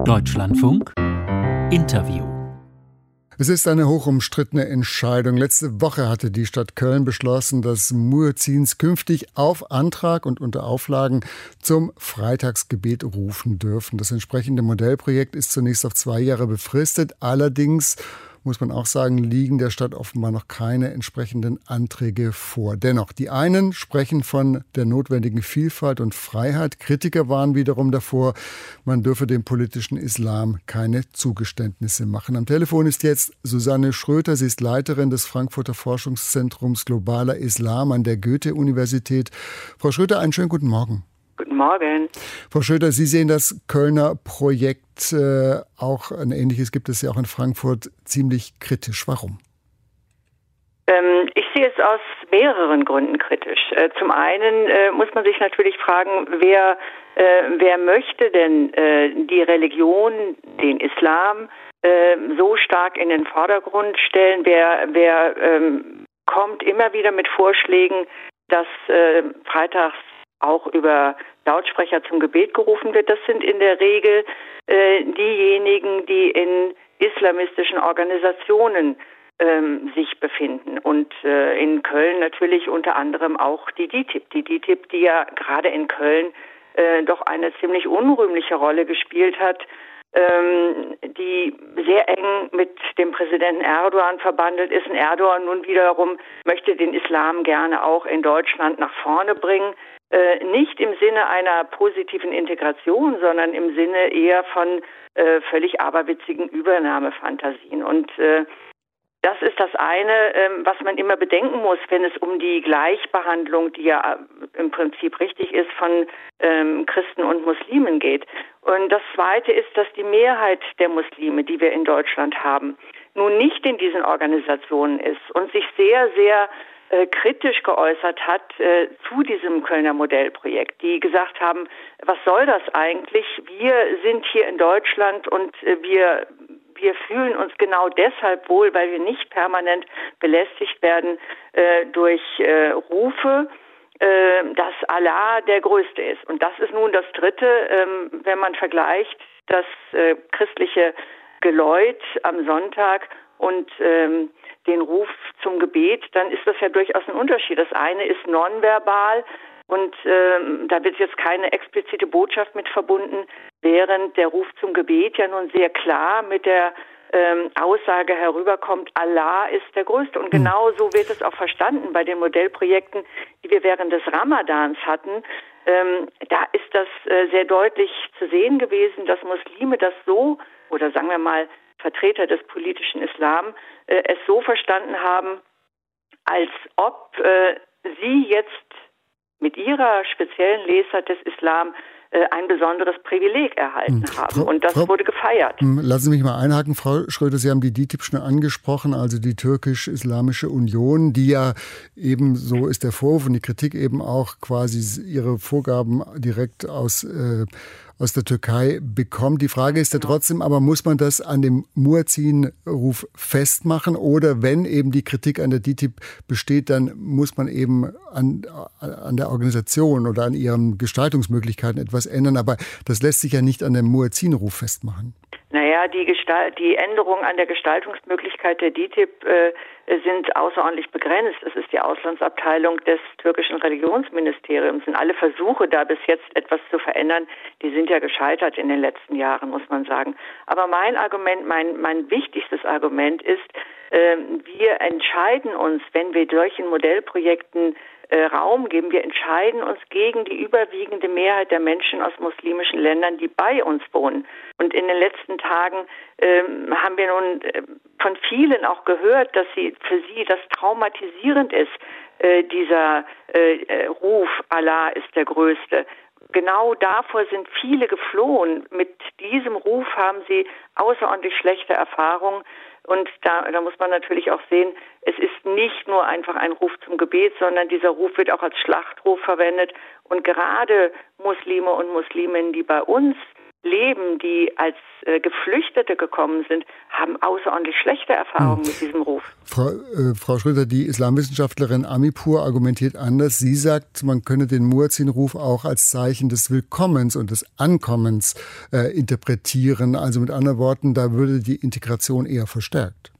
Deutschlandfunk Interview es ist eine hochumstrittene Entscheidung. Letzte Woche hatte die Stadt Köln beschlossen, dass Muezzins künftig auf Antrag und unter Auflagen zum Freitagsgebet rufen dürfen. Das entsprechende Modellprojekt ist zunächst auf zwei Jahre befristet. Allerdings muss man auch sagen, liegen der Stadt offenbar noch keine entsprechenden Anträge vor. Dennoch, die einen sprechen von der notwendigen Vielfalt und Freiheit. Kritiker waren wiederum davor, man dürfe dem politischen Islam keine Zugeständnisse machen. Am Telefon ist jetzt Susanne Schröter. Sie ist Leiterin des Frankfurter Forschungszentrums Globaler Islam an der Goethe-Universität. Frau Schröter, einen schönen guten Morgen. Guten Morgen. Frau Schröder, Sie sehen das Kölner Projekt, äh, auch ein ähnliches gibt es ja auch in Frankfurt, ziemlich kritisch. Warum? Ähm, ich sehe es aus mehreren Gründen kritisch. Äh, zum einen äh, muss man sich natürlich fragen, wer, äh, wer möchte denn äh, die Religion, den Islam, äh, so stark in den Vordergrund stellen? Wer, wer ähm, kommt immer wieder mit Vorschlägen, dass freitags auch über Lautsprecher zum Gebet gerufen wird, das sind in der Regel äh, diejenigen, die in islamistischen Organisationen ähm, sich befinden. Und äh, in Köln natürlich unter anderem auch die DITIB. Die DITIB, die ja gerade in Köln äh, doch eine ziemlich unrühmliche Rolle gespielt hat, ähm, die sehr eng mit dem Präsidenten Erdogan verbandelt ist. Und Erdogan nun wiederum möchte den Islam gerne auch in Deutschland nach vorne bringen. Äh, nicht im Sinne einer positiven Integration, sondern im Sinne eher von äh, völlig aberwitzigen Übernahmefantasien. Und äh, das ist das eine, ähm, was man immer bedenken muss, wenn es um die Gleichbehandlung, die ja äh, im Prinzip richtig ist, von ähm, Christen und Muslimen geht. Und das zweite ist, dass die Mehrheit der Muslime, die wir in Deutschland haben, nun nicht in diesen Organisationen ist und sich sehr, sehr äh, kritisch geäußert hat äh, zu diesem Kölner Modellprojekt, die gesagt haben, was soll das eigentlich? Wir sind hier in Deutschland und äh, wir wir fühlen uns genau deshalb wohl, weil wir nicht permanent belästigt werden äh, durch äh, Rufe, dass Allah der Größte ist. Und das ist nun das Dritte, ähm, wenn man vergleicht das christliche Geläut am Sonntag und ähm, den Ruf zum Gebet, dann ist das ja durchaus ein Unterschied. Das eine ist nonverbal und ähm, da wird jetzt keine explizite Botschaft mit verbunden, während der Ruf zum Gebet ja nun sehr klar mit der ähm, Aussage herüberkommt, Allah ist der Größte. Und hm. genau so wird es auch verstanden bei den Modellprojekten, die wir während des Ramadans hatten. Ähm, da ist das äh, sehr deutlich zu sehen gewesen, dass Muslime das so, oder sagen wir mal Vertreter des politischen Islam, äh, es so verstanden haben, als ob äh, sie jetzt mit ihrer speziellen Lesart des Islam äh, ein besonderes Privileg erhalten haben. und das Frau, wurde gefeiert. Hm, lassen Sie mich mal einhaken, Frau Schröder. Sie haben die DITIB schon angesprochen, also die Türkisch-Islamische Union, die ja eben, so ist der Vorwurf und die Kritik eben auch quasi ihre Vorgaben direkt aus äh, aus der Türkei bekommt. Die Frage ist ja trotzdem, aber muss man das an dem Muezzin-Ruf festmachen oder wenn eben die Kritik an der DITIB besteht, dann muss man eben an, an der Organisation oder an ihren Gestaltungsmöglichkeiten etwas ändern. Aber das lässt sich ja nicht an dem Muezzin-Ruf festmachen. Naja, die, Gestalt, die Änderungen an der Gestaltungsmöglichkeit der DITIB äh, sind außerordentlich begrenzt. Es ist die Auslandsabteilung des türkischen Religionsministeriums. Und alle Versuche, da bis jetzt etwas zu verändern, die sind ja gescheitert in den letzten Jahren, muss man sagen. Aber mein Argument, mein, mein wichtigstes Argument ist, äh, wir entscheiden uns, wenn wir solchen Modellprojekten äh, Raum geben. Wir entscheiden uns gegen die überwiegende Mehrheit der Menschen aus muslimischen Ländern, die bei uns wohnen. Und in den letzten Tagen ähm, haben wir nun äh, von vielen auch gehört, dass sie für sie das traumatisierend ist, äh, dieser äh, Ruf, Allah ist der Größte. Genau davor sind viele geflohen. Mit diesem Ruf haben sie außerordentlich schlechte Erfahrungen und da, da muss man natürlich auch sehen, es ist nicht nur einfach ein Ruf zum Gebet, sondern dieser Ruf wird auch als Schlachtruf verwendet. Und gerade Muslime und Musliminnen, die bei uns leben, die als äh, Geflüchtete gekommen sind, haben außerordentlich schlechte Erfahrungen hm. mit diesem Ruf. Frau, äh, Frau Schröder, die Islamwissenschaftlerin Amipur argumentiert anders. Sie sagt, man könne den Muezzin-Ruf auch als Zeichen des Willkommens und des Ankommens äh, interpretieren. Also mit anderen Worten, da würde die Integration eher verstärkt.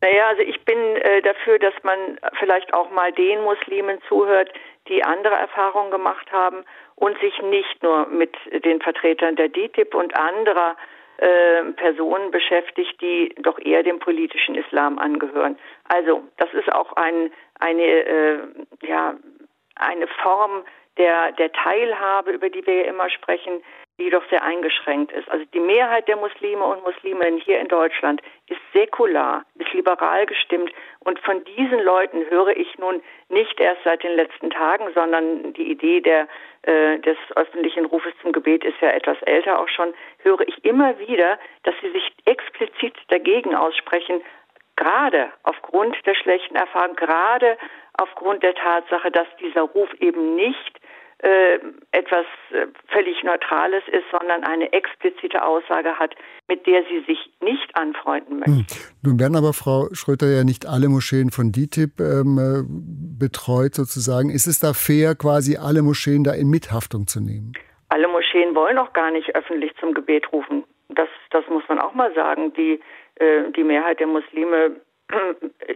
Naja, also ich bin äh, dafür, dass man vielleicht auch mal den Muslimen zuhört, die andere Erfahrungen gemacht haben und sich nicht nur mit den Vertretern der DITIB und anderer äh, Personen beschäftigt, die doch eher dem politischen Islam angehören. Also das ist auch ein, eine, äh, ja, eine Form der, der Teilhabe, über die wir ja immer sprechen, die doch sehr eingeschränkt ist. Also die Mehrheit der Muslime und Musliminnen hier in Deutschland ist säkular, ist liberal gestimmt und von diesen Leuten höre ich nun nicht erst seit den letzten Tagen, sondern die Idee der, äh, des öffentlichen Rufes zum Gebet ist ja etwas älter auch schon, höre ich immer wieder, dass sie sich explizit dagegen aussprechen, gerade aufgrund der schlechten Erfahrung, gerade aufgrund der Tatsache, dass dieser Ruf eben nicht äh, etwas äh, völlig Neutrales ist, sondern eine explizite Aussage hat, mit der sie sich nicht anfreunden möchten. Hm. Nun werden aber, Frau Schröter, ja nicht alle Moscheen von DITIB ähm, äh, betreut sozusagen. Ist es da fair, quasi alle Moscheen da in Mithaftung zu nehmen? Alle Moscheen wollen auch gar nicht öffentlich zum Gebet rufen. Das, das muss man auch mal sagen. Die, äh, die Mehrheit der Muslime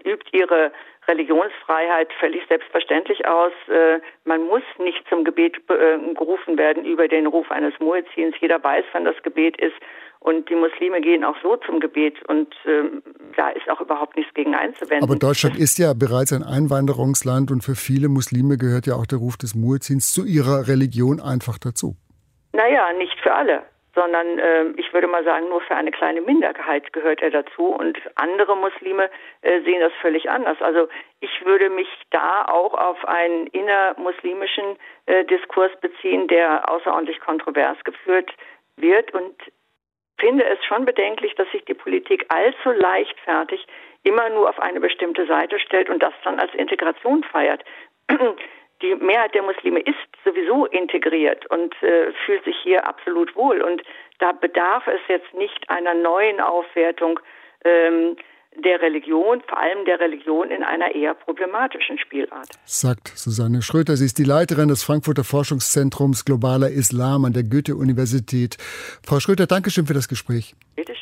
übt ihre Religionsfreiheit völlig selbstverständlich aus. Äh, man muss nicht zum Gebet äh, gerufen werden über den Ruf eines Muezzins. Jeder weiß, wann das Gebet ist. Und die Muslime gehen auch so zum Gebet und ähm, da ist auch überhaupt nichts gegen einzuwenden. Aber Deutschland ist ja bereits ein Einwanderungsland und für viele Muslime gehört ja auch der Ruf des Muezzins zu ihrer Religion einfach dazu. Naja, nicht für alle sondern äh, ich würde mal sagen, nur für eine kleine Minderheit gehört er dazu und andere Muslime äh, sehen das völlig anders. Also ich würde mich da auch auf einen innermuslimischen äh, Diskurs beziehen, der außerordentlich kontrovers geführt wird und finde es schon bedenklich, dass sich die Politik allzu leichtfertig immer nur auf eine bestimmte Seite stellt und das dann als Integration feiert. die Mehrheit der Muslime ist sowieso integriert und äh, fühlt sich hier absolut wohl. Und da bedarf es jetzt nicht einer neuen Aufwertung ähm, der Religion, vor allem der Religion in einer eher problematischen Spielart. Sagt Susanne Schröter. Sie ist die Leiterin des Frankfurter Forschungszentrums Globaler Islam an der Goethe-Universität. Frau Schröter, Dankeschön für das Gespräch. Bitte